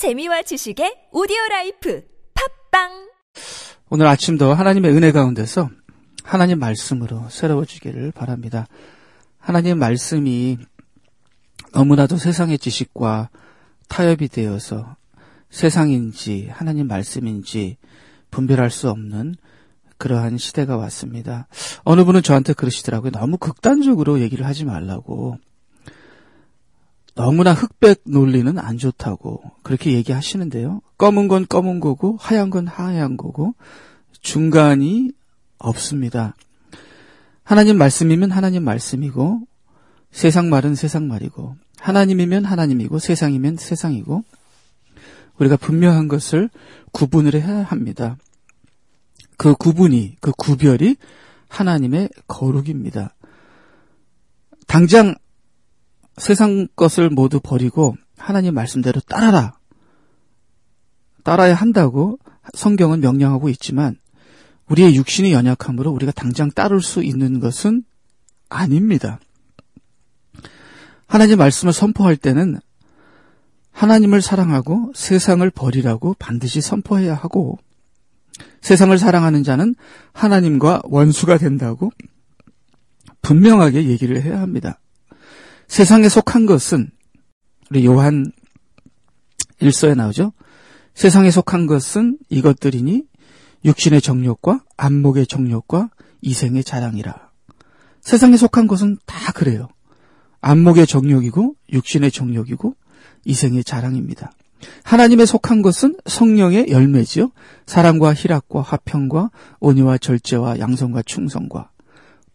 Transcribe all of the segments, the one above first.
재미와 지식의 오디오 라이프 팟빵 오늘 아침도 하나님의 은혜 가운데서 하나님 말씀으로 새로워지기를 바랍니다. 하나님 말씀이 너무나도 세상의 지식과 타협이 되어서 세상인지 하나님 말씀인지 분별할 수 없는 그러한 시대가 왔습니다. 어느 분은 저한테 그러시더라고요. 너무 극단적으로 얘기를 하지 말라고. 너무나 흑백 논리는 안 좋다고 그렇게 얘기하시는데요. 검은 건 검은 거고 하얀 건 하얀 거고 중간이 없습니다. 하나님 말씀이면 하나님 말씀이고 세상 말은 세상 말이고 하나님이면 하나님이고 세상이면 세상이고 우리가 분명한 것을 구분을 해야 합니다. 그 구분이 그 구별이 하나님의 거룩입니다. 당장 세상 것을 모두 버리고 하나님 말씀대로 따라라. 따라야 한다고 성경은 명령하고 있지만 우리의 육신이 연약함으로 우리가 당장 따를 수 있는 것은 아닙니다. 하나님 말씀을 선포할 때는 하나님을 사랑하고 세상을 버리라고 반드시 선포해야 하고 세상을 사랑하는 자는 하나님과 원수가 된다고 분명하게 얘기를 해야 합니다. 세상에 속한 것은 우리 요한 1서에 나오죠. 세상에 속한 것은 이것들이니 육신의 정욕과 안목의 정욕과 이생의 자랑이라. 세상에 속한 것은 다 그래요. 안목의 정욕이고 육신의 정욕이고 이생의 자랑입니다. 하나님의 속한 것은 성령의 열매지요. 사랑과 희락과 화평과 온유와 절제와 양성과 충성과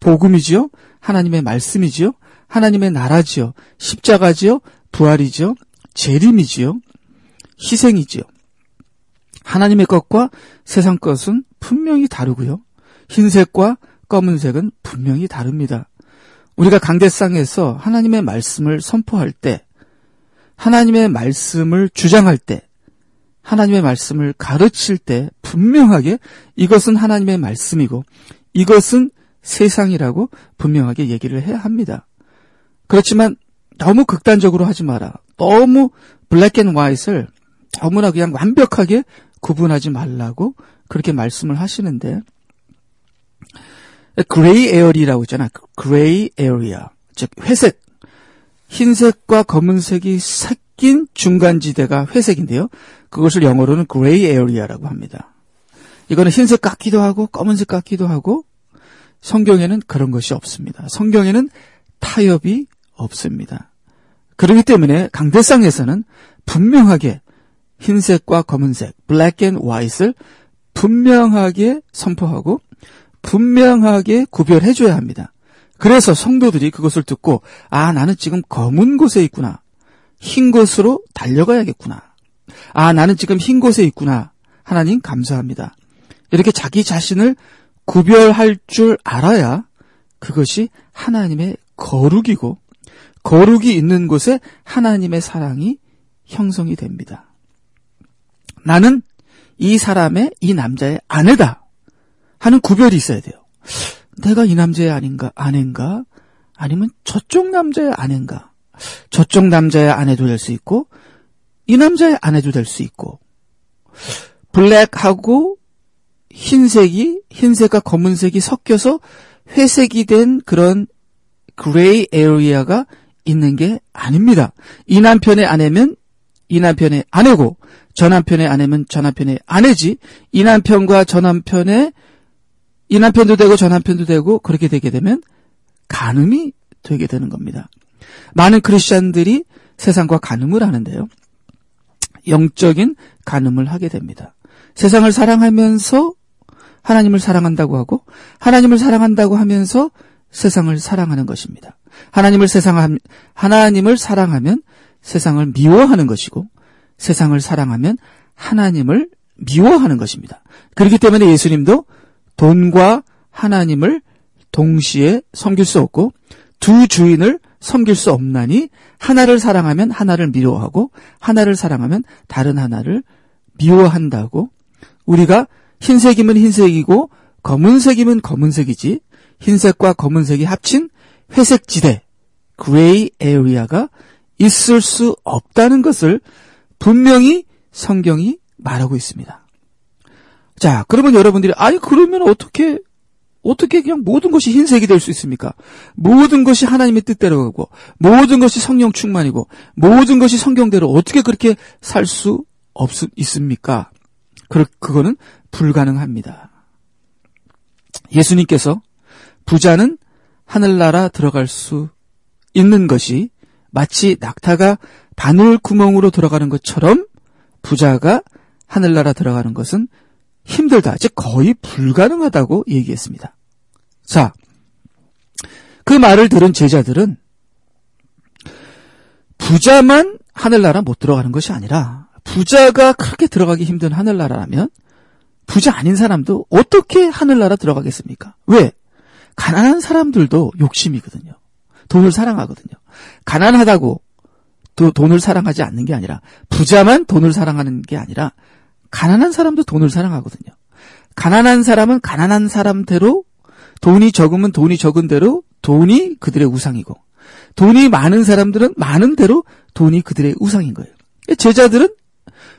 복음이지요. 하나님의 말씀이지요. 하나님의 나라지요. 십자가지요. 부활이지요. 재림이지요. 희생이지요. 하나님의 것과 세상 것은 분명히 다르고요. 흰색과 검은색은 분명히 다릅니다. 우리가 강대상에서 하나님의 말씀을 선포할 때, 하나님의 말씀을 주장할 때, 하나님의 말씀을 가르칠 때 분명하게 이것은 하나님의 말씀이고 이것은 세상이라고 분명하게 얘기를 해야 합니다. 그렇지만 너무 극단적으로 하지 마라. 너무 black and white를 너무나 그냥 완벽하게 구분하지 말라고 그렇게 말씀을 하시는데 gray area라고 있잖아. gray area. 즉 회색. 흰색과 검은색이 섞인 중간 지대가 회색인데요. 그것을 영어로는 gray area라고 합니다. 이거는 흰색 같기도 하고 검은색 같기도 하고 성경에는 그런 것이 없습니다. 성경에는 타협이 없습니다. 그렇기 때문에 강대상에서는 분명하게 흰색과 검은색, black and white을 분명하게 선포하고 분명하게 구별해줘야 합니다. 그래서 성도들이 그것을 듣고 아 나는 지금 검은 곳에 있구나. 흰 곳으로 달려가야겠구나. 아 나는 지금 흰 곳에 있구나. 하나님 감사합니다. 이렇게 자기 자신을 구별할 줄 알아야 그것이 하나님의 거룩이고 거룩이 있는 곳에 하나님의 사랑이 형성이 됩니다. 나는 이 사람의 이 남자의 아내다 하는 구별이 있어야 돼요. 내가 이 남자의 아닌가 아내인가 아니면 저쪽 남자의 아내인가 저쪽 남자의 아내도 될 수 있고 이 남자의 아내도 될 수 있고 black하고 흰색이 흰색과 검은색이 섞여서 회색이 된 그런 gray area가 있는 게 아닙니다. 이 남편의 아내면 이 남편의 아내고 저 남편의 아내면 저 남편의 아내지 이 남편과 저 남편의 이 남편도 되고 저 남편도 되고 그렇게 되게 되면 간음이 되게 되는 겁니다. 많은 크리스천들이 세상과 간음을 하는데요. 영적인 간음을 하게 됩니다. 세상을 사랑하면서 하나님을 사랑한다고 하고 하나님을 사랑한다고 하면서 세상을 사랑하는 것입니다. 하나님을 세상 하나님을 사랑하면 세상을 미워하는 것이고 세상을 사랑하면 하나님을 미워하는 것입니다. 그렇기 때문에 예수님도 돈과 하나님을 동시에 섬길 수 없고 두 주인을 섬길 수 없나니 하나를 사랑하면 하나를 미워하고 하나를 사랑하면 다른 하나를 미워한다고 우리가 흰색이면 흰색이고 검은색이면 검은색이지 흰색과 검은색이 합친 회색 지대 gray area가 있을 수 없다는 것을 분명히 성경이 말하고 있습니다. 자, 그러면 여러분들이 아니 그러면 어떻게 어떻게 그냥 모든 것이 흰색이 될 수 있습니까? 모든 것이 하나님의 뜻대로 가고 모든 것이 성령 충만이고 모든 것이 성경대로 어떻게 그렇게 살 수 없 있습니까? 그 그거는 불가능합니다. 예수님께서 부자는 하늘나라 들어갈 수 있는 것이 마치 낙타가 바늘 구멍으로 들어가는 것처럼 부자가 하늘나라 들어가는 것은 힘들다. 즉 거의 불가능하다고 얘기했습니다. 자, 그 말을 들은 제자들은 부자만 하늘나라 못 들어가는 것이 아니라 부자가 그렇게 들어가기 힘든 하늘나라라면 부자 아닌 사람도 어떻게 하늘나라 들어가겠습니까? 왜? 가난한 사람들도 욕심이거든요. 돈을 사랑하거든요. 가난하다고 또 돈을 사랑하지 않는 게 아니라 부자만 돈을 사랑하는 게 아니라 가난한 사람도 돈을 사랑하거든요. 가난한 사람은 가난한 사람대로 돈이 적으면 돈이 적은 대로 돈이 그들의 우상이고 돈이 많은 사람들은 많은 대로 돈이 그들의 우상인 거예요. 제자들은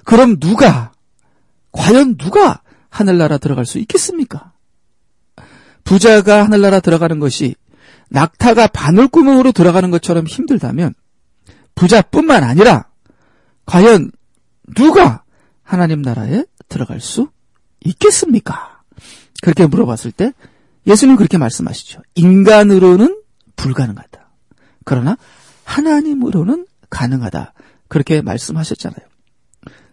그럼 누가 과연 누가 하늘나라 들어갈 수 있겠습니까? 부자가 하늘나라 들어가는 것이 낙타가 바늘구멍으로 들어가는 것처럼 힘들다면 부자뿐만 아니라 과연 누가 하나님 나라에 들어갈 수 있겠습니까? 그렇게 물어봤을 때 예수님 그렇게 말씀하시죠. 인간으로는 불가능하다. 그러나 하나님으로는 가능하다. 그렇게 말씀하셨잖아요.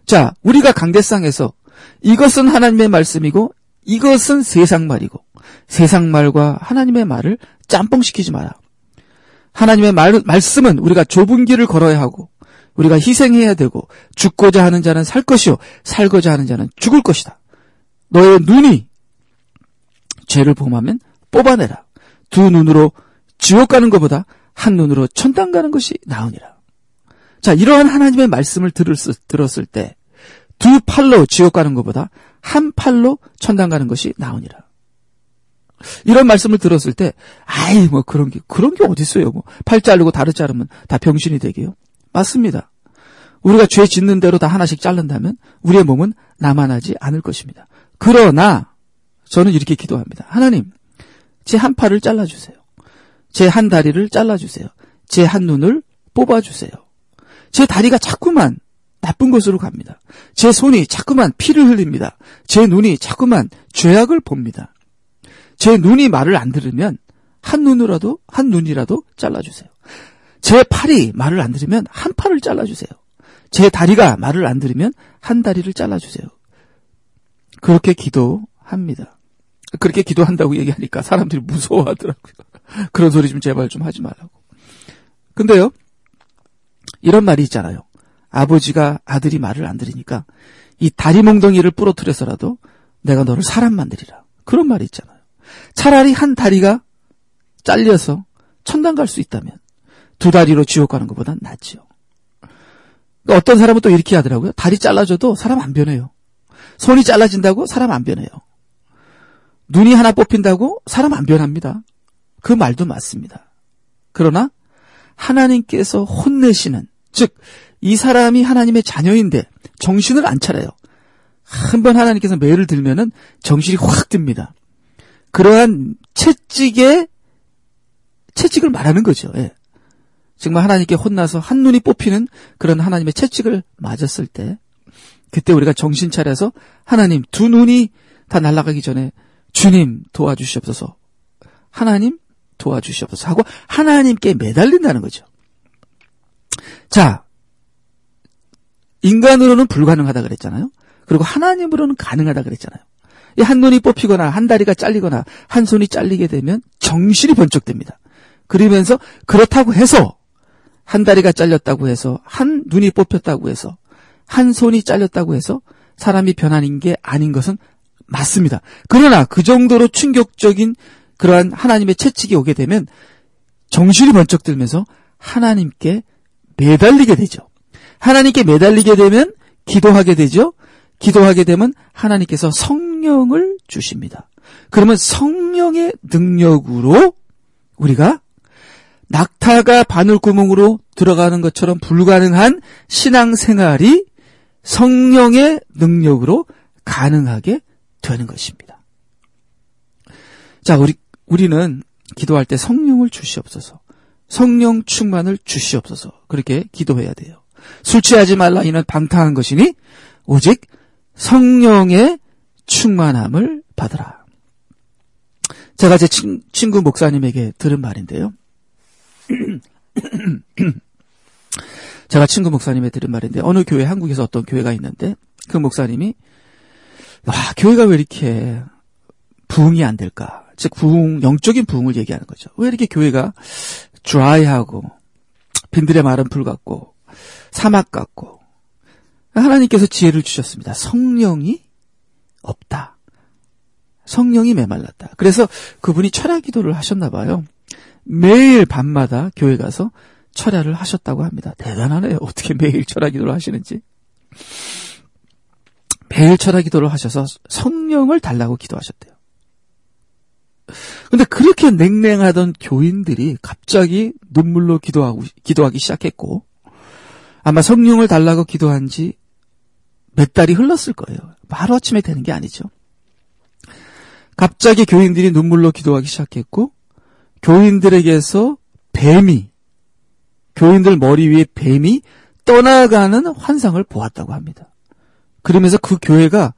자, 우리가 강대상에서 이것은 하나님의 말씀이고 이것은 세상 말이고 세상 말과 하나님의 말을 짬뽕시키지 마라. 하나님의 말, 말씀은 우리가 좁은 길을 걸어야 하고 우리가 희생해야 되고 죽고자 하는 자는 살 것이요 살고자 하는 자는 죽을 것이다. 너의 눈이 죄를 범하면 뽑아내라. 두 눈으로 지옥 가는 것보다 한 눈으로 천당 가는 것이 나으니라. 자, 이러한 하나님의 말씀을 들었을 때두 팔로 지옥 가는 것보다 한 팔로 천당 가는 것이 나으니라. 이런 말씀을 들었을 때, 아이, 뭐 그런 게, 그런 게 어딨어요. 뭐, 팔 자르고 다리 자르면 다 병신이 되게요. 맞습니다. 우리가 죄 짓는 대로 다 하나씩 자른다면 우리의 몸은 남아나지 않을 것입니다. 그러나 저는 이렇게 기도합니다. 하나님, 제 한 팔을 잘라주세요. 제 한 다리를 잘라주세요. 제 한 눈을 뽑아주세요. 제 다리가 자꾸만 나쁜 곳으로 갑니다. 제 손이 자꾸만 피를 흘립니다. 제 눈이 자꾸만 죄악을 봅니다. 제 눈이 말을 안 들으면 한 눈이라도 한 눈이라도 잘라주세요. 제 팔이 말을 안 들으면 한 팔을 잘라주세요. 제 다리가 말을 안 들으면 한 다리를 잘라주세요. 그렇게 기도합니다. 그렇게 기도한다고 얘기하니까 사람들이 무서워하더라고요. 그런 소리 좀 제발 좀 하지 말라고. 근데요, 이런 말이 있잖아요. 아버지가 아들이 말을 안 들으니까 이 다리 몽덩이를 부러뜨려서라도 내가 너를 사람 만들이라. 그런 말이 있잖아요. 차라리 한 다리가 잘려서 천당 갈 수 있다면 두 다리로 지옥 가는 것보단 낫지요. 어떤 사람은 또 이렇게 하더라고요. 다리 잘라줘도 사람 안 변해요. 손이 잘라진다고 사람 안 변해요. 눈이 하나 뽑힌다고 사람 안 변합니다. 그 말도 맞습니다. 그러나 하나님께서 혼내시는 즉 이 사람이 하나님의 자녀인데 정신을 안 차려요. 한 번 하나님께서 매를 들면은 정신이 확 듭니다. 그러한 채찍에 채찍을 말하는 거죠. 예. 정말 하나님께 혼나서 한눈이 뽑히는 그런 하나님의 채찍을 맞았을 때 그때 우리가 정신 차려서 하나님 두 눈이 다 날아가기 전에 주님 도와주시옵소서. 하나님 도와주시옵소서 하고 하나님께 매달린다는 거죠. 자, 인간으로는 불가능하다 그랬잖아요. 그리고 하나님으로는 가능하다 그랬잖아요. 한 눈이 뽑히거나 한 다리가 잘리거나 한 손이 잘리게 되면 정신이 번쩍됩니다. 그러면서 그렇다고 해서 한 다리가 잘렸다고 해서 한 눈이 뽑혔다고 해서 한 손이 잘렸다고 해서 사람이 변하는 게 아닌 것은 맞습니다. 그러나 그 정도로 충격적인 그러한 하나님의 채찍이 오게 되면 정신이 번쩍 들면서 하나님께 매달리게 되죠. 하나님께 매달리게 되면 기도하게 되죠. 기도하게 되면 하나님께서 성 령을 주십니다. 그러면 성령의 능력으로 우리가 낙타가 바늘구멍으로 들어가는 것처럼 불가능한 신앙생활이 성령의 능력으로 가능하게 되는 것입니다. 자, 우리, 우리는 기도할 때 성령을 주시옵소서. 성령 충만을 주시옵소서. 그렇게 기도해야 돼요. 술 취하지 말라 이는 방탕한 것이니 오직 성령의 충만함을 받으라. 제가 제 친, 친구 목사님에게 들은 말인데요. 제가 친구 목사님에 들은 말인데 어느 교회 한국에서 어떤 교회가 있는데 그 목사님이 와 교회가 왜 이렇게 부흥이 안 될까? 즉 부흥 영적인 부흥을 얘기하는 거죠. 왜 이렇게 교회가 드라이하고 빈들의 마른 풀 같고 사막 같고 하나님께서 지혜를 주셨습니다. 성령이 없다. 성령이 메말랐다. 그래서 그분이 철야 기도를 하셨나 봐요. 매일 밤마다 교회 가서 철야를 하셨다고 합니다. 대단하네요. 어떻게 매일 철야 기도를 하시는지. 매일 철야 기도를 하셔서 성령을 달라고 기도하셨대요. 근데 그렇게 냉랭하던 교인들이 갑자기 눈물로 기도하고, 기도하기 시작했고, 아마 성령을 달라고 기도한 지 몇 달이 흘렀을 거예요. 하루아침에 되는 게 아니죠. 갑자기 교인들이 눈물로 기도하기 시작했고, 교인들에게서 뱀이, 교인들 머리 위에 뱀이 떠나가는 환상을 보았다고 합니다. 그러면서 그 교회가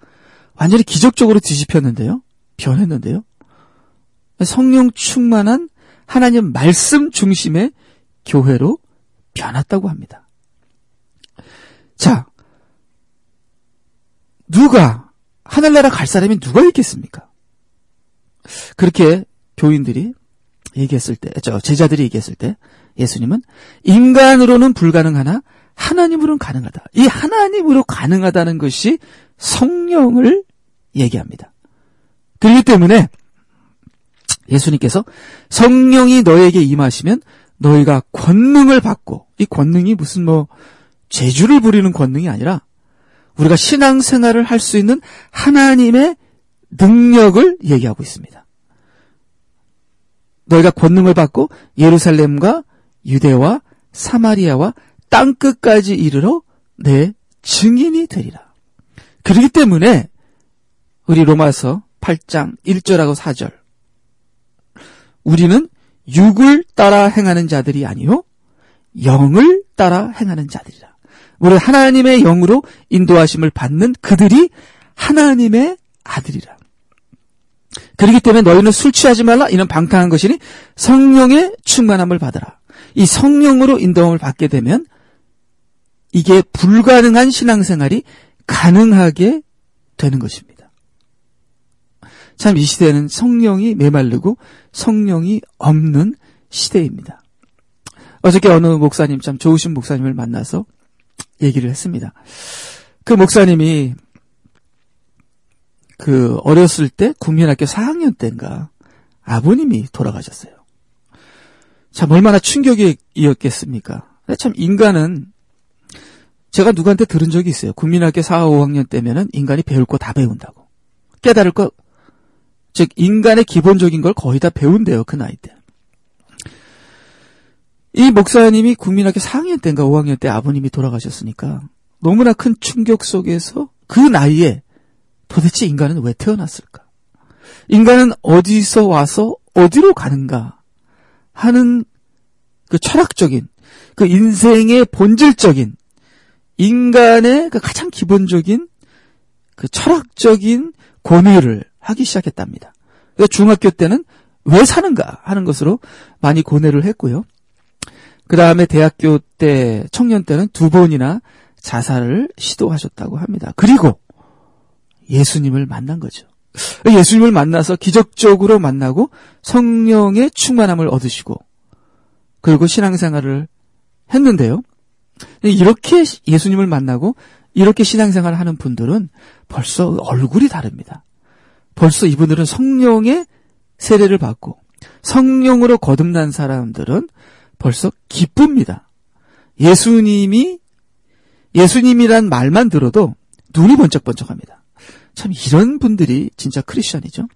완전히 기적적으로 뒤집혔는데요. 변했는데요. 성령 충만한 하나님 말씀 중심의 교회로 변했다고 합니다. 자, 누가 하늘나라 갈 사람이 누가 있겠습니까? 그렇게 교인들이 얘기했을 때, 저 제자들이 얘기했을 때 예수님은 인간으로는 불가능하나 하나님으로는 가능하다. 이 하나님으로 가능하다는 것이 성령을 얘기합니다. 그렇기 때문에 예수님께서 성령이 너에게 임하시면 너희가 권능을 받고 이 권능이 무슨 뭐 재주를 부리는 권능이 아니라 우리가 신앙생활을 할 수 있는 하나님의 능력을 얘기하고 있습니다. 너희가 권능을 받고 예루살렘과 유대와 사마리아와 땅 끝까지 이르러 내 증인이 되리라. 그렇기 때문에 우리 로마서 8장 1절하고 4절 우리는 육을 따라 행하는 자들이 아니요 영을 따라 행하는 자들이라. 우리 하나님의 영으로 인도하심을 받는 그들이 하나님의 아들이라. 그렇기 때문에 너희는 술 취하지 말라 이는 방탕한 것이니 성령의 충만함을 받아라. 이 성령으로 인도함을 받게 되면 이게 불가능한 신앙생활이 가능하게 되는 것입니다. 참 이 시대는 성령이 메말르고 성령이 없는 시대입니다. 어저께 어느 목사님 참 좋으신 목사님을 만나서 얘기를 했습니다. 그 목사님이 그 어렸을 때 국민학교 4학년 때인가 아버님이 돌아가셨어요. 참 얼마나 충격이었겠습니까? 참 인간은 제가 누구한테 들은 적이 있어요. 국민학교 4, 5학년 때면은 인간이 배울 거 다 배운다고. 깨달을 거, 즉 인간의 기본적인 걸 거의 다 배운대요. 그 나이 때. 이 목사님이 국민학교 4학년 때인가 5학년 때 아버님이 돌아가셨으니까 너무나 큰 충격 속에서 그 나이에 도대체 인간은 왜 태어났을까? 인간은 어디서 와서 어디로 가는가 하는 그 철학적인 그 인생의 본질적인 인간의 그 가장 기본적인 그 철학적인 고뇌를 하기 시작했답니다. 중학교 때는 왜 사는가 하는 것으로 많이 고뇌를 했고요. 그 다음에 대학교 때, 청년 때는 두 번이나 자살을 시도하셨다고 합니다. 그리고 예수님을 만난 거죠. 예수님을 만나서 기적적으로 만나고 성령의 충만함을 얻으시고 그리고 신앙생활을 했는데요. 이렇게 예수님을 만나고 이렇게 신앙생활을 하는 분들은 벌써 얼굴이 다릅니다. 벌써 이분들은 성령의 세례를 받고 성령으로 거듭난 사람들은 벌써 기쁩니다. 예수님이 예수님이란 말만 들어도 눈이 번쩍번쩍합니다. 참 이런 분들이 진짜 크리스천이죠.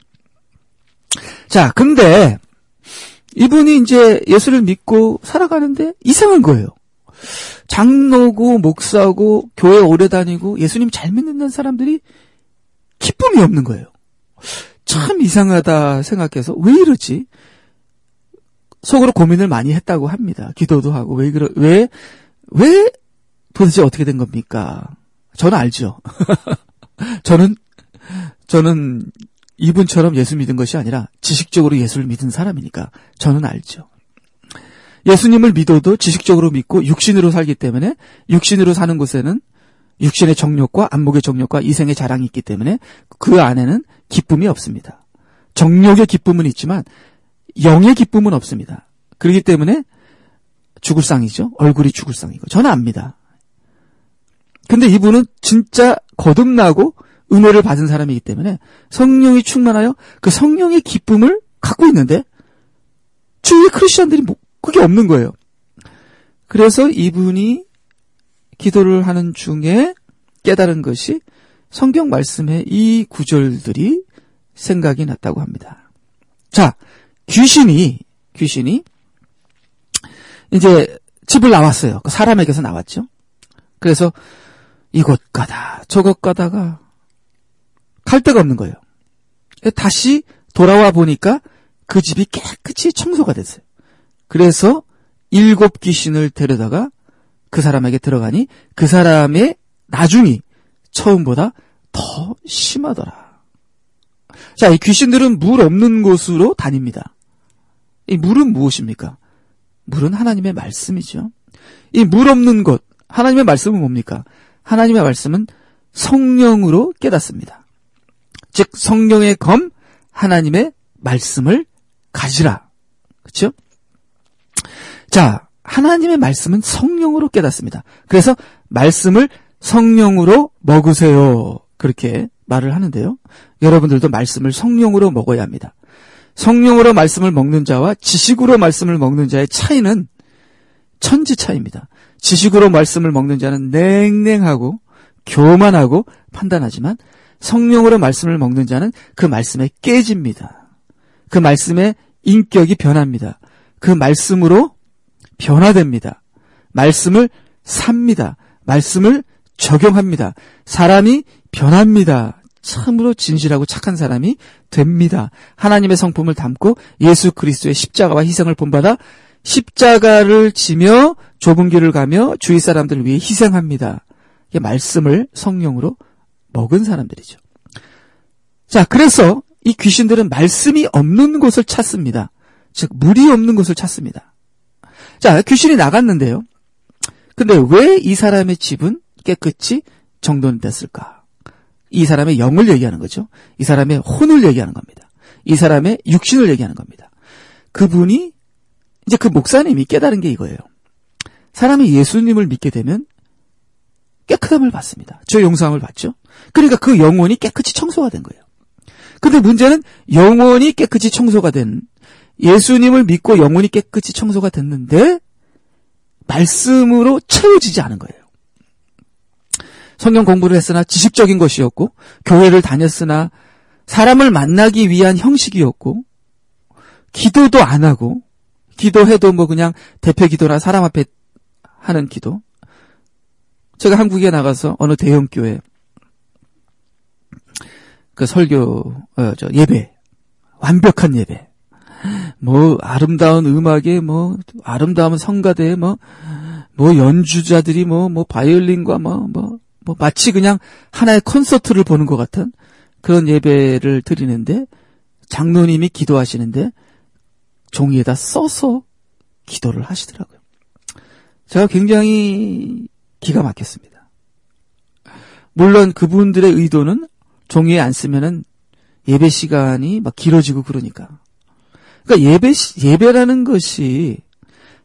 자, 근데 이분이 이제 예수를 믿고 살아가는데 이상한 거예요. 장로고 목사고 교회 오래 다니고 예수님 잘 믿는 사람들이 기쁨이 없는 거예요. 참 이상하다 생각해서 왜 이러지? 속으로 고민을 많이 했다고 합니다. 기도도 하고 왜 그러 왜왜 도대체 어떻게 된 겁니까? 저는 알죠. 저는 저는 이분처럼 예수 믿은 것이 아니라 지식적으로 예수를 믿은 사람이니까 저는 알죠. 예수님을 믿어도 지식적으로 믿고 육신으로 살기 때문에 육신으로 사는 곳에는 육신의 정욕과 안목의 정욕과 이생의 자랑이 있기 때문에 그 안에는 기쁨이 없습니다. 정욕의 기쁨은 있지만 영의 기쁨은 없습니다. 그렇기 때문에 죽을 상이죠. 얼굴이 죽을 상이고 저는 압니다. 근데 이분은 진짜 거듭나고 은혜를 받은 사람이기 때문에 성령이 충만하여 그 성령의 기쁨을 갖고 있는데 주위의 크리스천들이 뭐 그게 없는 거예요. 그래서 이분이 기도를 하는 중에 깨달은 것이 성경 말씀의 이 구절들이 생각이 났다고 합니다. 자, 귀신이, 귀신이 이제 집을 나왔어요. 그 사람에게서 나왔죠. 그래서 이곳 가다, 저곳 가다가 갈 데가 없는 거예요. 다시 돌아와 보니까 그 집이 깨끗이 청소가 됐어요. 그래서 일곱 귀신을 데려다가 그 사람에게 들어가니 그 사람의 나중이 처음보다 더 심하더라. 자, 이 귀신들은 물 없는 곳으로 다닙니다. 이 물은 무엇입니까? 물은 하나님의 말씀이죠. 이 물 없는 곳, 하나님의 말씀은 뭡니까? 하나님의 말씀은 성령으로 깨닫습니다. 즉 성령의 검 하나님의 말씀을 가지라. 그렇죠? 자, 하나님의 말씀은 성령으로 깨닫습니다. 그래서 말씀을 성령으로 먹으세요. 그렇게 말을 하는데요. 여러분들도 말씀을 성령으로 먹어야 합니다. 성령으로 말씀을 먹는 자와 지식으로 말씀을 먹는 자의 차이는 천지 차이입니다. 지식으로 말씀을 먹는 자는 냉랭하고 교만하고 판단하지만 성령으로 말씀을 먹는 자는 그 말씀에 깨집니다. 그 말씀의 인격이 변합니다. 그 말씀으로 변화됩니다. 말씀을 삽니다. 말씀을 적용합니다. 사람이 변합니다. 참으로 진실하고 착한 사람이 됩니다. 하나님의 성품을 담고 예수 그리스도의 십자가와 희생을 본받아 십자가를 지며 좁은 길을 가며 주위 사람들을 위해 희생합니다. 이게 말씀을 성령으로 먹은 사람들이죠. 자, 그래서 이 귀신들은 말씀이 없는 곳을 찾습니다. 즉, 물이 없는 곳을 찾습니다. 자, 귀신이 나갔는데요. 근데 왜 이 사람의 집은 깨끗이 정돈됐을까? 이 사람의 영을 얘기하는 거죠. 이 사람의 혼을 얘기하는 겁니다. 이 사람의 육신을 얘기하는 겁니다. 그분이 이제 그 목사님이 깨달은 게 이거예요. 사람이 예수님을 믿게 되면 깨끗함을 받습니다. 저 용서함을 받죠. 그러니까 그 영혼이 깨끗이 청소가 된 거예요. 근데 문제는 영혼이 깨끗이 청소가 된 예수님을 믿고 영혼이 깨끗이 청소가 됐는데 말씀으로 채워지지 않은 거예요. 성경 공부를 했으나 지식적인 것이었고 교회를 다녔으나 사람을 만나기 위한 형식이었고 기도도 안 하고 기도해도 뭐 그냥 대표 기도나 사람 앞에 하는 기도. 제가 한국에 나가서 어느 대형 교회 그 설교 어, 저 예배 완벽한 예배 뭐 아름다운 음악에 뭐 아름다운 성가대에 뭐뭐 뭐 연주자들이 뭐뭐 뭐 바이올린과 뭐뭐 뭐, 뭐 마치 그냥 하나의 콘서트를 보는 것 같은 그런 예배를 드리는데 장로님이 기도하시는데 종이에다 써서 기도를 하시더라고요. 제가 굉장히 기가 막혔습니다. 물론 그분들의 의도는 종이에 안 쓰면은 예배 시간이 막 길어지고 그러니까. 그러니까 예배 예배라는 것이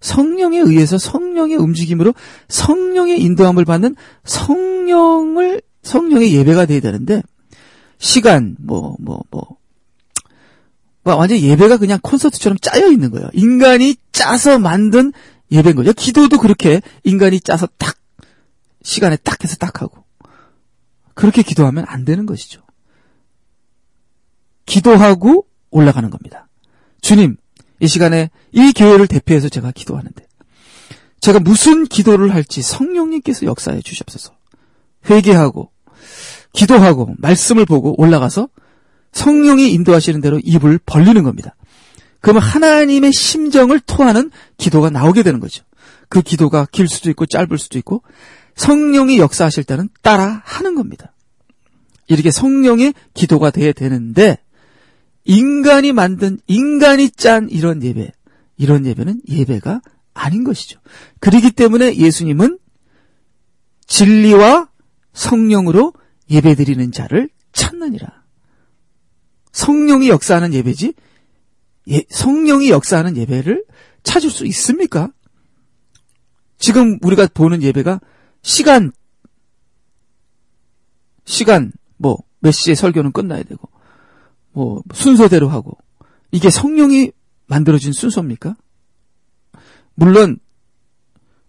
성령에 의해서 성령의 움직임으로 성령의 인도함을 받는 성령을 성령의 예배가 돼야 되는데 시간 뭐 뭐, 뭐, 뭐 완전 예배가 그냥 콘서트처럼 짜여 있는 거예요. 인간이 짜서 만든 예배인 거죠. 기도도 그렇게 인간이 짜서 딱 시간에 딱 해서 딱 하고 그렇게 기도하면 안 되는 것이죠. 기도하고 올라가는 겁니다. 주님, 이 시간에 이 교회를 대표해서 제가 기도하는데 제가 무슨 기도를 할지 성령님께서 역사해 주시옵소서. 회개하고 기도하고 말씀을 보고 올라가서 성령이 인도하시는 대로 입을 벌리는 겁니다. 그러면 하나님의 심정을 토하는 기도가 나오게 되는 거죠. 그 기도가 길 수도 있고 짧을 수도 있고 성령이 역사하실 때는 따라 하는 겁니다. 이렇게 성령의 기도가 돼야 되는데 인간이 만든 인간이 짠 이런 예배 이런 예배는 예배가 아닌 것이죠. 그러기 때문에 예수님은 진리와 성령으로 예배드리는 자를 찾느니라. 성령이 역사하는 예배지 예, 성령이 역사하는 예배를 찾을 수 있습니까? 지금 우리가 보는 예배가 시간 시간 뭐 몇 시에 설교는 끝나야 되고 뭐 순서대로 하고 이게 성령이 만들어진 순서입니까? 물론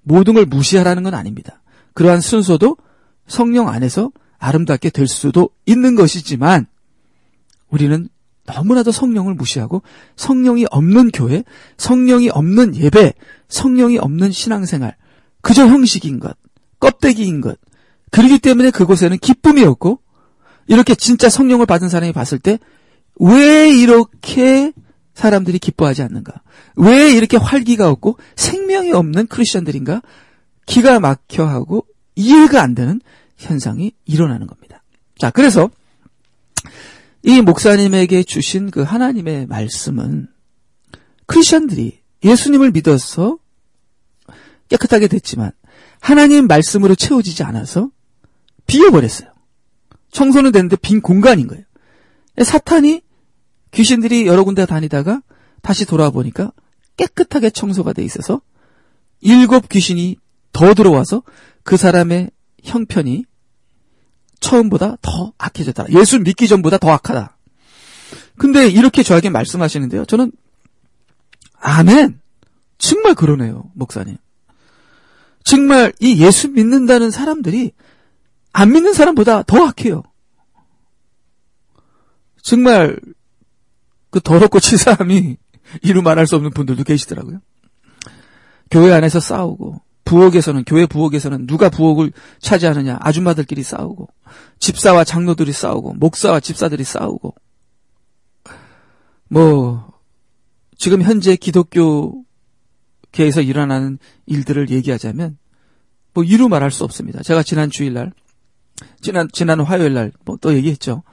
모든 걸 무시하라는 건 아닙니다. 그러한 순서도 성령 안에서 아름답게 될 수도 있는 것이지만 우리는 너무나도 성령을 무시하고 성령이 없는 교회, 성령이 없는 예배, 성령이 없는 신앙생활, 그저 형식인 것, 껍데기인 것. 그러기 때문에 그곳에는 기쁨이 없고 이렇게 진짜 성령을 받은 사람이 봤을 때 왜 이렇게 사람들이 기뻐하지 않는가? 왜 이렇게 활기가 없고 생명이 없는 크리스천들인가? 기가 막혀 하고 이해가 안 되는 현상이 일어나는 겁니다. 자, 그래서 이 목사님에게 주신 그 하나님의 말씀은 크리스천들이 예수님을 믿어서 깨끗하게 됐지만 하나님 말씀으로 채워지지 않아서 비어버렸어요. 청소는 됐는데 빈 공간인 거예요. 사탄이 귀신들이 여러 군데 다니다가 다시 돌아보니까 깨끗하게 청소가 돼 있어서 일곱 귀신이 더 들어와서 그 사람의 형편이 처음보다 더 악해졌다. 예수 믿기 전보다 더 악하다. 근데 이렇게 저에게 말씀하시는데요. 저는 아멘. 정말 그러네요, 목사님. 정말 이 예수 믿는다는 사람들이 안 믿는 사람보다 더 악해요. 정말 그 더럽고 치사함이 이루 말할 수 없는 분들도 계시더라고요. 교회 안에서 싸우고 부엌에서는 교회 부엌에서는 누가 부엌을 차지하느냐 아줌마들끼리 싸우고 집사와 장로들이 싸우고 목사와 집사들이 싸우고 뭐 지금 현재 기독교계에서 일어나는 일들을 얘기하자면 뭐 이루 말할 수 없습니다. 제가 지난 주일날 지난 지난 화요일날 뭐 또 얘기했죠.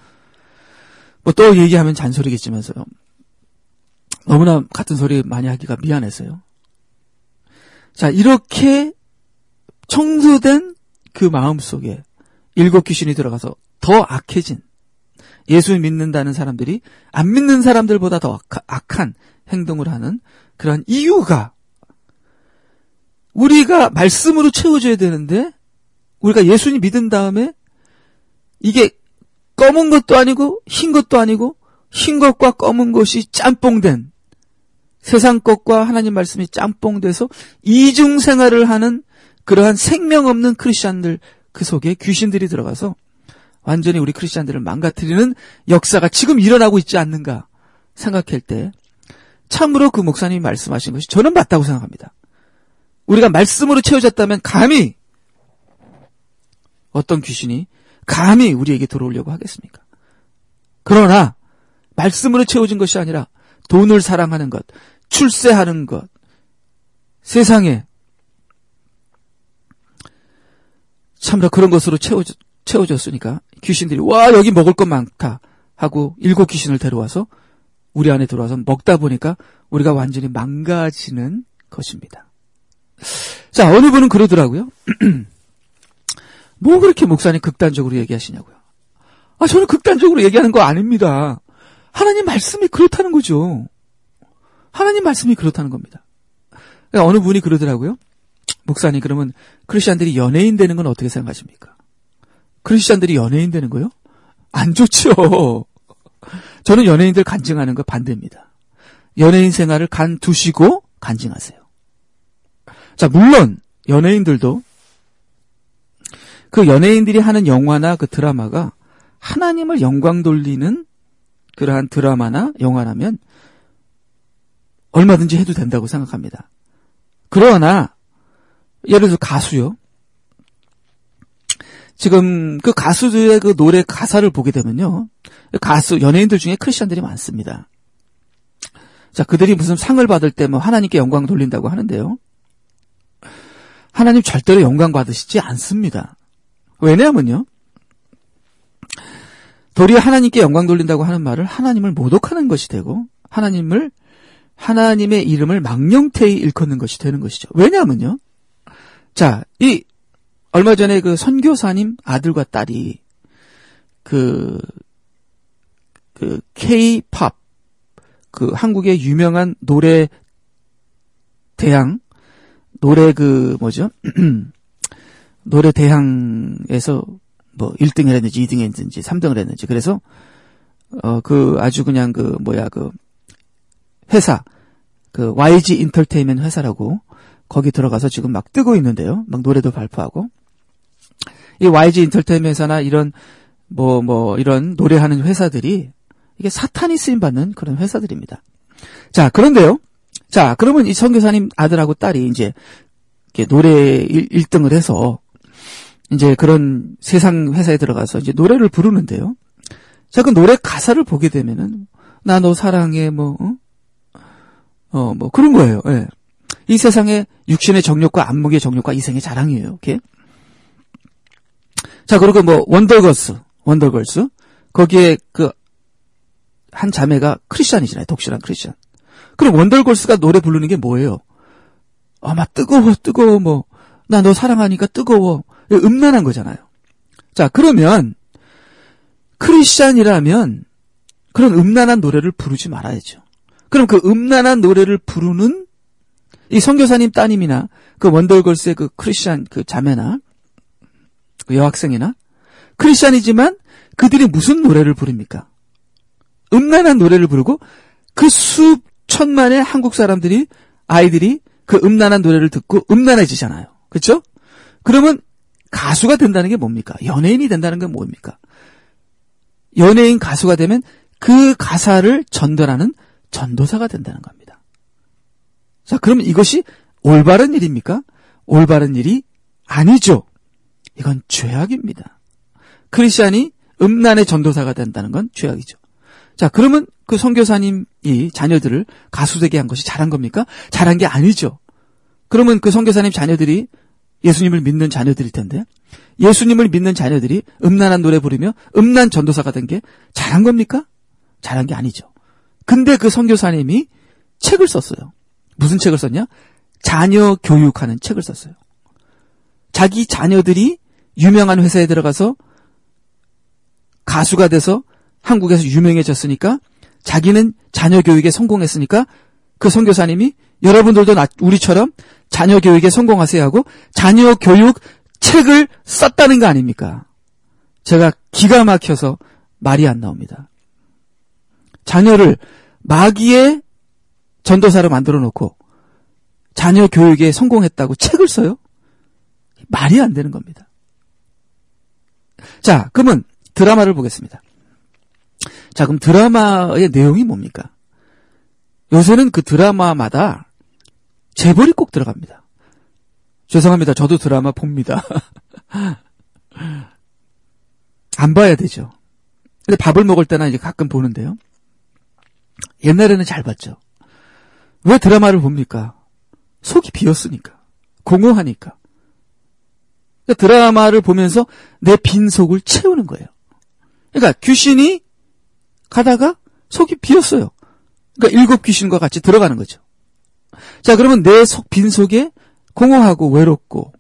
뭐 또 얘기하면 잔소리겠지만서요. 너무나 같은 소리 많이 하기가 미안해서요. 자, 이렇게 청소된 그 마음 속에 일곱 귀신이 들어가서 더 악해진 예수 믿는다는 사람들이 안 믿는 사람들보다 더 악한 행동을 하는 그런 이유가 우리가 말씀으로 채워줘야 되는데 우리가 예수님 믿은 다음에 이게 검은 것도 아니고 흰 것도 아니고 흰 것과 검은 것이 짬뽕된 세상 것과 하나님 말씀이 짬뽕돼서 이중 생활을 하는 그러한 생명 없는 크리스천들 그 속에 귀신들이 들어가서 완전히 우리 크리스천들을 망가뜨리는 역사가 지금 일어나고 있지 않는가 생각할 때 참으로 그 목사님이 말씀하신 것이 저는 맞다고 생각합니다. 우리가 말씀으로 채워졌다면 감히 어떤 귀신이 감히 우리에게 들어오려고 하겠습니까? 그러나 말씀으로 채워진 것이 아니라 돈을 사랑하는 것, 출세하는 것, 세상에 참으로 그런 것으로 채워, 채워졌으니까 귀신들이 와 여기 먹을 것 많다 하고 일곱 귀신을 데려와서 우리 안에 들어와서 먹다 보니까 우리가 완전히 망가지는 것입니다. 자 어느 분은 그러더라고요. 뭐 그렇게 목사님 극단적으로 얘기하시냐고요. 아 저는 극단적으로 얘기하는 거 아닙니다. 하나님 말씀이 그렇다는 거죠. 하나님 말씀이 그렇다는 겁니다. 그러니까 어느 분이 그러더라고요. 목사님, 그러면 크리스천들이 연예인 되는 건 어떻게 생각하십니까? 크리스천들이 연예인 되는 거요? 안 좋죠. 저는 연예인들 간증하는 거 반대입니다. 연예인 생활을 간 두시고 간증하세요. 자, 물론 연예인들도 그 연예인들이 하는 영화나 그 드라마가 하나님을 영광 돌리는 그러한 드라마나 영화라면 얼마든지 해도 된다고 생각합니다. 그러나 예를 들어 가수요. 지금 그 가수들의 그 노래 가사를 보게 되면요. 가수, 연예인들 중에 크리스천들이 많습니다. 자, 그들이 무슨 상을 받을 때 뭐 하나님께 영광 돌린다고 하는데요. 하나님 절대로 영광 받으시지 않습니다. 왜냐하면요. 도리어 하나님께 영광 돌린다고 하는 말을 하나님을 모독하는 것이 되고 하나님을 하나님의 이름을 망령태히 일컫는 것이 되는 것이죠. 왜냐하면요. 자, 이 얼마 전에 그 선교사님 아들과 딸이 그, 그 K-팝, 그 한국의 유명한 노래 대항, 노래 그 뭐죠? 노래 대항에서 뭐 1등을 했는지 2등 했는지 3등을 했는지 그래서 어 그 아주 그냥 그 뭐야 그 회사 그 YG 인터테인먼트 회사라고 거기 들어가서 지금 막 뜨고 있는데요. 막 노래도 발표하고 이 YG 인터테인먼트 회사나 이런 뭐뭐 뭐 이런 노래하는 회사들이 이게 사탄이 쓰임 받는 그런 회사들입니다. 자, 그런데요. 자, 그러면 이 선교사님 아들하고 딸이 이제 노래 1, 등을 해서 이제 그런 세상 회사에 들어가서 이제 노래를 부르는데요. 자, 그 노래 가사를 보게 되면은 나 너 사랑해 뭐 어? 어, 뭐 그런 거예요. 예. 이 세상에 육신의 정욕과 안목의 정욕과 이생의 자랑이에요. 이렇게. 자, 그리고 뭐 원더걸스, 원더걸스 거기에 그 한 자매가 크리스천이잖아요. 독실한 크리스천. 그럼 원더걸스가 노래 부르는 게 뭐예요? 아마 뜨거워, 뜨거워, 뭐. 나 너 사랑하니까 뜨거워. 음란한 거잖아요. 자, 그러면, 크리스찬이라면, 그런 음란한 노래를 부르지 말아야죠. 그럼 그 음란한 노래를 부르는 이 선교사님 따님이나 그 원더걸스의 그 크리스찬 그 자매나 그 여학생이나 크리스찬이지만 그들이 무슨 노래를 부릅니까? 음란한 노래를 부르고 그 수천만의 한국 사람들이 아이들이 그 음란한 노래를 듣고 음란해지잖아요. 그렇죠? 그러면 가수가 된다는 게 뭡니까? 연예인이 된다는 게 뭡니까? 연예인 가수가 되면 그 가사를 전달하는 전도사가 된다는 겁니다. 자, 그러면 이것이 올바른 일입니까? 올바른 일이 아니죠. 이건 죄악입니다. 크리스천이 음란의 전도사가 된다는 건 죄악이죠. 자, 그러면 그 선교사님이 자녀들을 가수 되게 한 것이 잘한 겁니까? 잘한 게 아니죠. 그러면 그 선교사님 자녀들이 예수님을 믿는 자녀들일 텐데 예수님을 믿는 자녀들이 음란한 노래 부르며 음란 전도사가 된 게 잘한 겁니까? 잘한 게 아니죠. 근데 그 선교사님이 책을 썼어요. 무슨 책을 썼냐? 자녀 교육하는 책을 썼어요. 자기 자녀들이 유명한 회사에 들어가서 가수가 돼서 한국에서 유명해졌으니까 자기는 자녀 교육에 성공했으니까 그 선교사님이 여러분들도 우리처럼 자녀 교육에 성공하세요 하고 자녀 교육 책을 썼다는 거 아닙니까? 제가 기가 막혀서 말이 안 나옵니다. 자녀를 마귀의 전도사로 만들어 놓고 자녀 교육에 성공했다고 책을 써요? 말이 안 되는 겁니다. 자, 그러면 드라마를 보겠습니다. 자, 그럼 드라마의 내용이 뭡니까? 요새는 그 드라마마다 재벌이 꼭 들어갑니다. 죄송합니다. 저도 드라마 봅니다. 안 봐야 되죠. 근데 밥을 먹을 때나 이제 가끔 보는데요. 옛날에는 잘 봤죠. 왜 드라마를 봅니까? 속이 비었으니까. 공허하니까. 그러니까 드라마를 보면서 내 빈 속을 채우는 거예요. 그러니까 귀신이 가다가 속이 비었어요. 그러니까 일곱 귀신과 같이 들어가는 거죠. 자, 그러면 내 속 빈 속에 공허하고 외롭고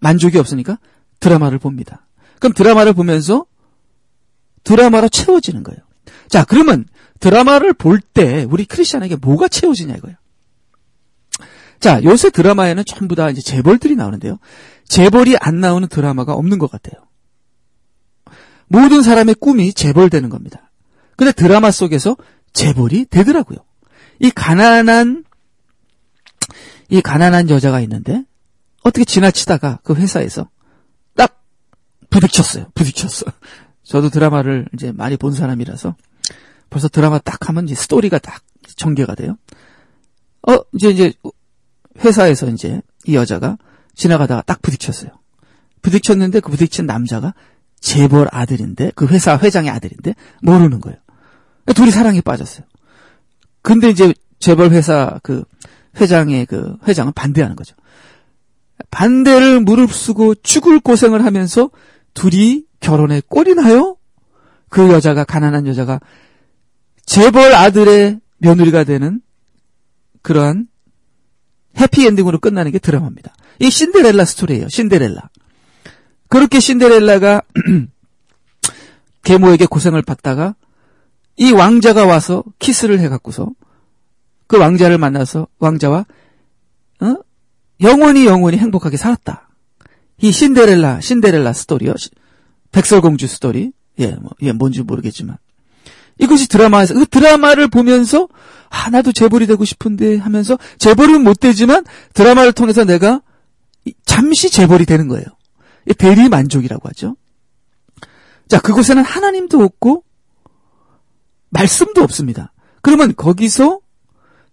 만족이 없으니까 드라마를 봅니다. 그럼 드라마를 보면서 드라마로 채워지는 거예요. 자, 그러면 드라마를 볼 때 우리 크리스천에게 뭐가 채워지냐 이거예요. 자, 요새 드라마에는 전부 다 이제 재벌들이 나오는데요. 재벌이 안 나오는 드라마가 없는 것 같아요. 모든 사람의 꿈이 재벌 되는 겁니다. 근데 드라마 속에서 재벌이 되더라고요. 이 가난한 이 가난한 여자가 있는데 어떻게 지나치다가 그 회사에서 딱 부딪혔어요. 부딪혔어. 저도 드라마를 이제 많이 본 사람이라서 벌써 드라마 딱 하면 이제 스토리가 딱 전개가 돼요. 어 이제 이제 회사에서 이제 이 여자가 지나가다가 딱 부딪혔어요. 부딪혔는데 그 부딪힌 남자가 재벌 아들인데 그 회사 회장의 아들인데 모르는 거예요. 둘이 사랑에 빠졌어요. 근데 이제 재벌 회사 그 회장의 그 회장은 반대하는 거죠. 반대를 무릅쓰고 죽을 고생을 하면서 둘이 결혼에 꼴이 나요? 그 여자가 가난한 여자가 재벌 아들의 며느리가 되는 그러한 해피엔딩으로 끝나는 게 드라마입니다. 이 신데렐라 스토리예요. 신데렐라. 그렇게 신데렐라가 계모에게 고생을 받다가 이 왕자가 와서 키스를 해갖고서 그 왕자를 만나서 왕자와 어? 영원히 영원히 행복하게 살았다. 이 신데렐라 신데렐라 스토리요. 백설공주 스토리. 예, 뭐, 예, 뭔지 모르겠지만. 이것이 드라마에서, 그 드라마를 보면서, 아, 나도 재벌이 되고 싶은데 하면서, 재벌은 못 되지만, 드라마를 통해서 내가 잠시 재벌이 되는 거예요. 대리 만족이라고 하죠. 자, 그곳에는 하나님도 없고, 말씀도 없습니다. 그러면 거기서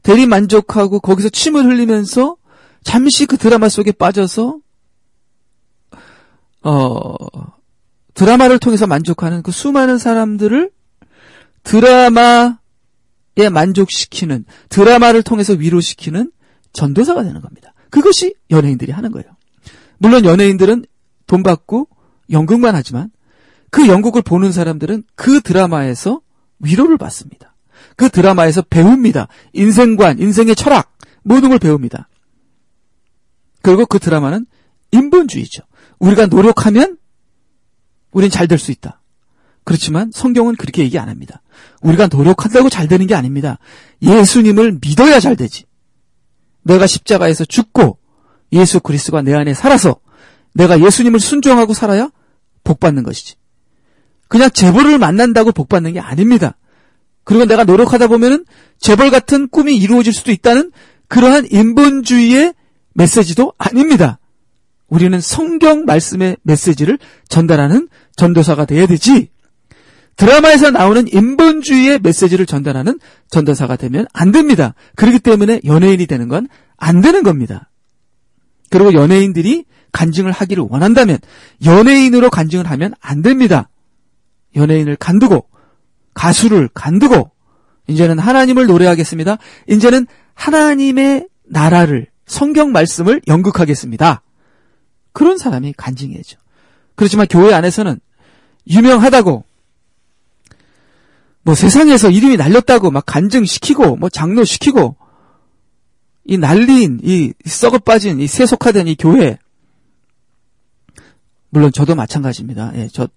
대리 만족하고 거기서 침을 흘리면서 잠시 그 드라마 속에 빠져서 어 드라마를 통해서 만족하는 그 수많은 사람들을 드라마에 만족시키는 드라마를 통해서 위로시키는 전도사가 되는 겁니다. 그것이 연예인들이 하는 거예요. 물론 연예인들은 돈 받고 연극만 하지만 그 연극을 보는 사람들은 그 드라마에서 위로를 받습니다. 그 드라마에서 배웁니다. 인생관, 인생의 철학, 모든 걸 배웁니다. 그리고 그 드라마는 인본주의죠. 우리가 노력하면 우린 잘 될 수 있다. 그렇지만 성경은 그렇게 얘기 안 합니다. 우리가 노력한다고 잘 되는 게 아닙니다. 예수님을 믿어야 잘 되지. 내가 십자가에서 죽고 예수 그리스도가 내 안에 살아서 내가 예수님을 순종하고 살아야 복 받는 것이지. 그냥 재벌을 만난다고 복 받는 게 아닙니다. 그리고 내가 노력하다 보면은 재벌 같은 꿈이 이루어질 수도 있다는 그러한 인본주의의 메시지도 아닙니다. 우리는 성경 말씀의 메시지를 전달하는 전도사가 돼야 되지. 드라마에서 나오는 인본주의의 메시지를 전달하는 전도사가 되면 안 됩니다. 그렇기 때문에 연예인이 되는 건 안 되는 겁니다. 그리고 연예인들이 간증을 하기를 원한다면 연예인으로 간증을 하면 안 됩니다. 연예인을 간두고 가수를 간두고 이제는 하나님을 노래하겠습니다. 이제는 하나님의 나라를 성경 말씀을 연극하겠습니다. 그런 사람이 간증해야죠. 그렇지만 교회 안에서는 유명하다고 뭐 세상에서 이름이 날렸다고 막 간증시키고 뭐 장로시키고 이 날린 이 썩어 빠진 이 세속화된 이 교회 물론 저도 마찬가지입니다. 예, 저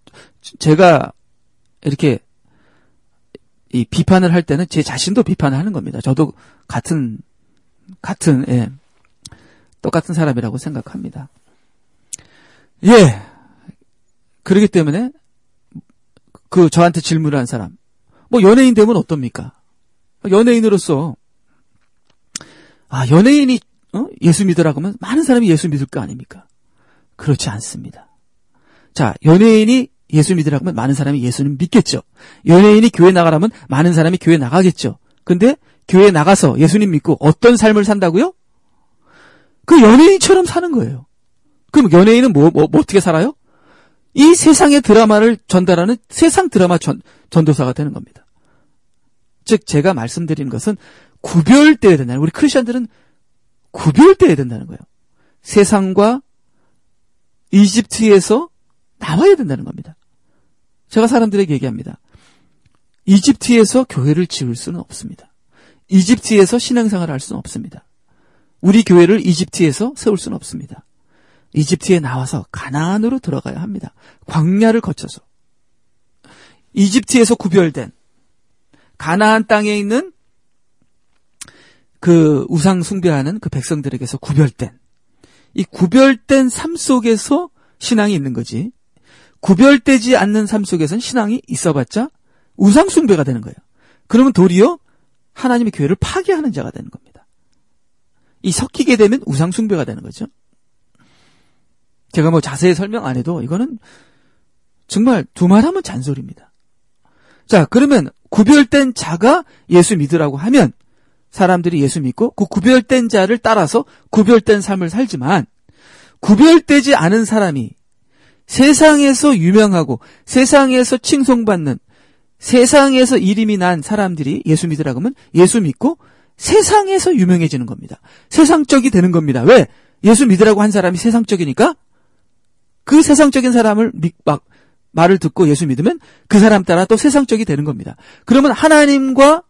제가 이렇게 이 비판을 할 때는 제 자신도 비판을 하는 겁니다. 저도 같은 같은 예, 똑같은 사람이라고 생각합니다. 예. 그러기 때문에 그 저한테 질문을 한 사람 뭐 연예인 되면 어떻습니까? 연예인으로서 아 연예인이 어? 예수 믿으라고 하면 많은 사람이 예수 믿을 거 아닙니까? 그렇지 않습니다. 자 연예인이 예수 믿으라고 하면 많은 사람이 예수는 믿겠죠. 연예인이 교회 나가라면 많은 사람이 교회 나가겠죠. 근데 교회 나가서 예수님 믿고 어떤 삶을 산다고요? 그 연예인처럼 사는 거예요. 그럼 연예인은 뭐, 뭐, 뭐 어떻게 살아요? 이 세상의 드라마를 전달하는 세상 드라마 전, 전도사가 되는 겁니다. 즉, 제가 말씀드리는 것은 구별되어야 된다는, 우리 크리스천들은 구별되어야 된다는 거예요. 세상과 이집트에서 나와야 된다는 겁니다. 제가 사람들에게 얘기합니다. 이집트에서 교회를 지을 수는 없습니다. 이집트에서 신앙생활을 할 수는 없습니다. 우리 교회를 이집트에서 세울 수는 없습니다. 이집트에 나와서 가나안으로 들어가야 합니다. 광야를 거쳐서. 이집트에서 구별된 가나안 땅에 있는 그 우상 숭배하는 그 백성들에게서 구별된 이 구별된 삶 속에서 신앙이 있는 거지. 구별되지 않는 삶 속에서는 신앙이 있어봤자 우상숭배가 되는 거예요. 그러면 도리어 하나님의 교회를 파괴하는 자가 되는 겁니다. 이 섞이게 되면 우상숭배가 되는 거죠. 제가 뭐 자세히 설명 안 해도 이거는 정말 두말하면 잔소리입니다. 자, 그러면 구별된 자가 예수 믿으라고 하면 사람들이 예수 믿고 그 구별된 자를 따라서 구별된 삶을 살지만 구별되지 않은 사람이 세상에서 유명하고 세상에서 칭송받는 세상에서 이름이 난 사람들이 예수 믿으라고 하면 예수 믿고 세상에서 유명해지는 겁니다. 세상적이 되는 겁니다. 왜? 예수 믿으라고 한 사람이 세상적이니까 그 세상적인 사람을 믿, 막, 말을 듣고 예수 믿으면 그 사람 따라 또 세상적이 되는 겁니다. 그러면 하나님과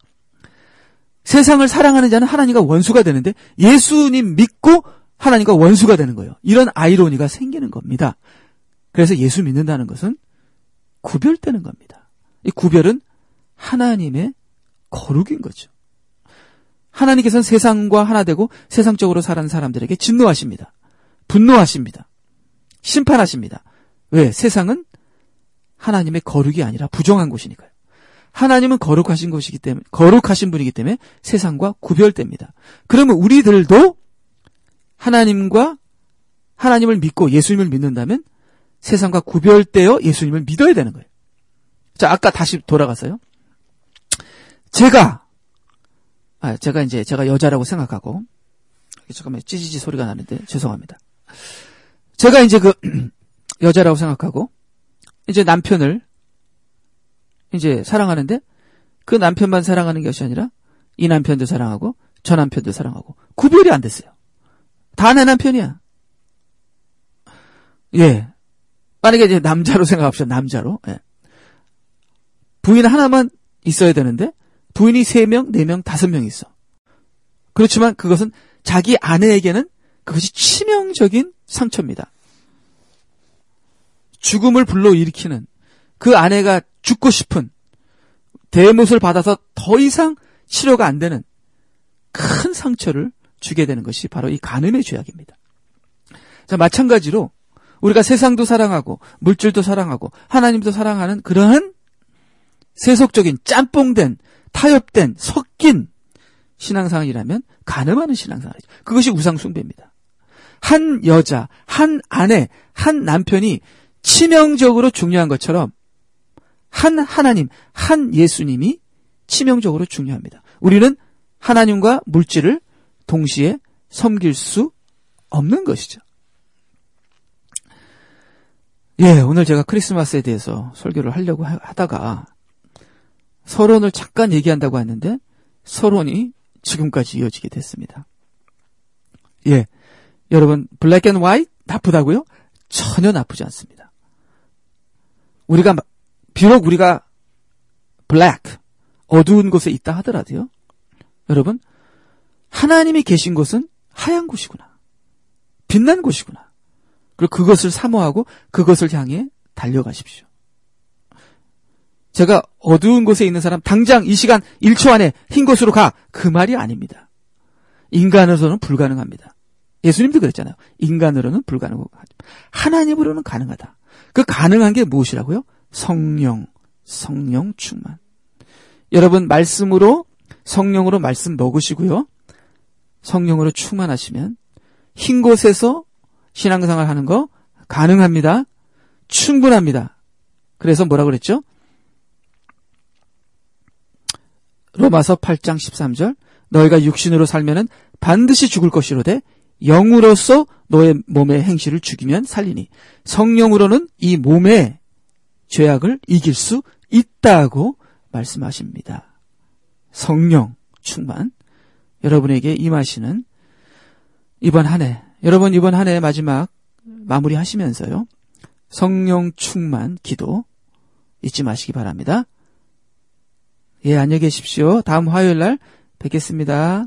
세상을 사랑하는 자는 하나님과 원수가 되는데 예수님 믿고 하나님과 원수가 되는 거예요. 이런 아이러니가 생기는 겁니다. 그래서 예수 믿는다는 것은 구별되는 겁니다. 이 구별은 하나님의 거룩인 거죠. 하나님께서는 세상과 하나 되고 세상적으로 사는 사람들에게 진노하십니다. 분노하십니다. 심판하십니다. 왜? 세상은 하나님의 거룩이 아니라 부정한 곳이니까요. 하나님은 거룩하신 곳이기 때문에, 거룩하신 분이기 때문에 세상과 구별됩니다. 그러면 우리들도 하나님과 하나님을 믿고 예수님을 믿는다면 세상과 구별되어 예수님을 믿어야 되는 거예요. 자, 아까 다시 돌아가서요. 제가, 아, 제가 이제, 제가 여자라고 생각하고, 잠깐만, 찌지지 소리가 나는데, 죄송합니다. 제가 이제 그, 여자라고 생각하고, 이제 남편을, 이제 사랑하는데, 그 남편만 사랑하는 것이 아니라, 이 남편도 사랑하고, 저 남편도 사랑하고, 구별이 안 됐어요. 다 내 남편이야. 예. 만약에 이제 남자로 생각합시다, 남자로. 예. 부인 하나만 있어야 되는데, 부인이 3명, 4명, 5명 있어. 그렇지만 그것은 자기 아내에게는 그것이 치명적인 상처입니다. 죽음을 불러일으키는 그 아내가 죽고 싶은 대못을 받아서 더 이상 치료가 안 되는 큰 상처를 주게 되는 것이 바로 이 간음의 죄악입니다. 자, 마찬가지로 우리가 세상도 사랑하고 물질도 사랑하고 하나님도 사랑하는 그러한 세속적인 짬뽕된 타협된 섞인 신앙생활이라면 가늠하는 신앙생활이죠. 그것이 우상숭배입니다. 한 여자, 한 아내, 한 남편이 치명적으로 중요한 것처럼 한 하나님, 한 예수님이 치명적으로 중요합니다. 우리는 하나님과 물질을 동시에 섬길 수 없는 것이죠. 예, 오늘 제가 크리스마스에 대해서 설교를 하려고 하다가 서론을 잠깐 얘기한다고 했는데 서론이 지금까지 이어지게 됐습니다. 예. 여러분, black and white 나쁘다고요? 전혀 나쁘지 않습니다. 우리가 비록 우리가 블랙 어두운 곳에 있다 하더라도요. 여러분, 하나님이 계신 곳은 하얀 곳이구나. 빛난 곳이구나. 그리고 그것을 사모하고 그것을 향해 달려가십시오. 제가 어두운 곳에 있는 사람 당장 이 시간 1초 안에 흰 곳으로 가. 그 말이 아닙니다. 인간으로는 불가능합니다. 예수님도 그랬잖아요. 인간으로는 불가능하고 하나님으로는 가능하다. 그 가능한 게 무엇이라고요? 성령, 성령 충만. 여러분 말씀으로 성령으로 말씀 먹으시고요. 성령으로 충만하시면 흰 곳에서 신앙생활 하는 거 가능합니다. 충분합니다. 그래서 뭐라 그랬죠? 로마서 8장 13절 너희가 육신으로 살면은 반드시 죽을 것이로되 영으로서 너의 몸의 행실을 죽이면 살리니 성령으로는 이 몸의 죄악을 이길 수 있다고 말씀하십니다. 성령 충만 여러분에게 임하시는 이번 한 해 여러분 이번 한 해 마지막 마무리 하시면서요. 성령 충만 기도 잊지 마시기 바랍니다. 예, 안녕히 계십시오. 다음 화요일 날 뵙겠습니다.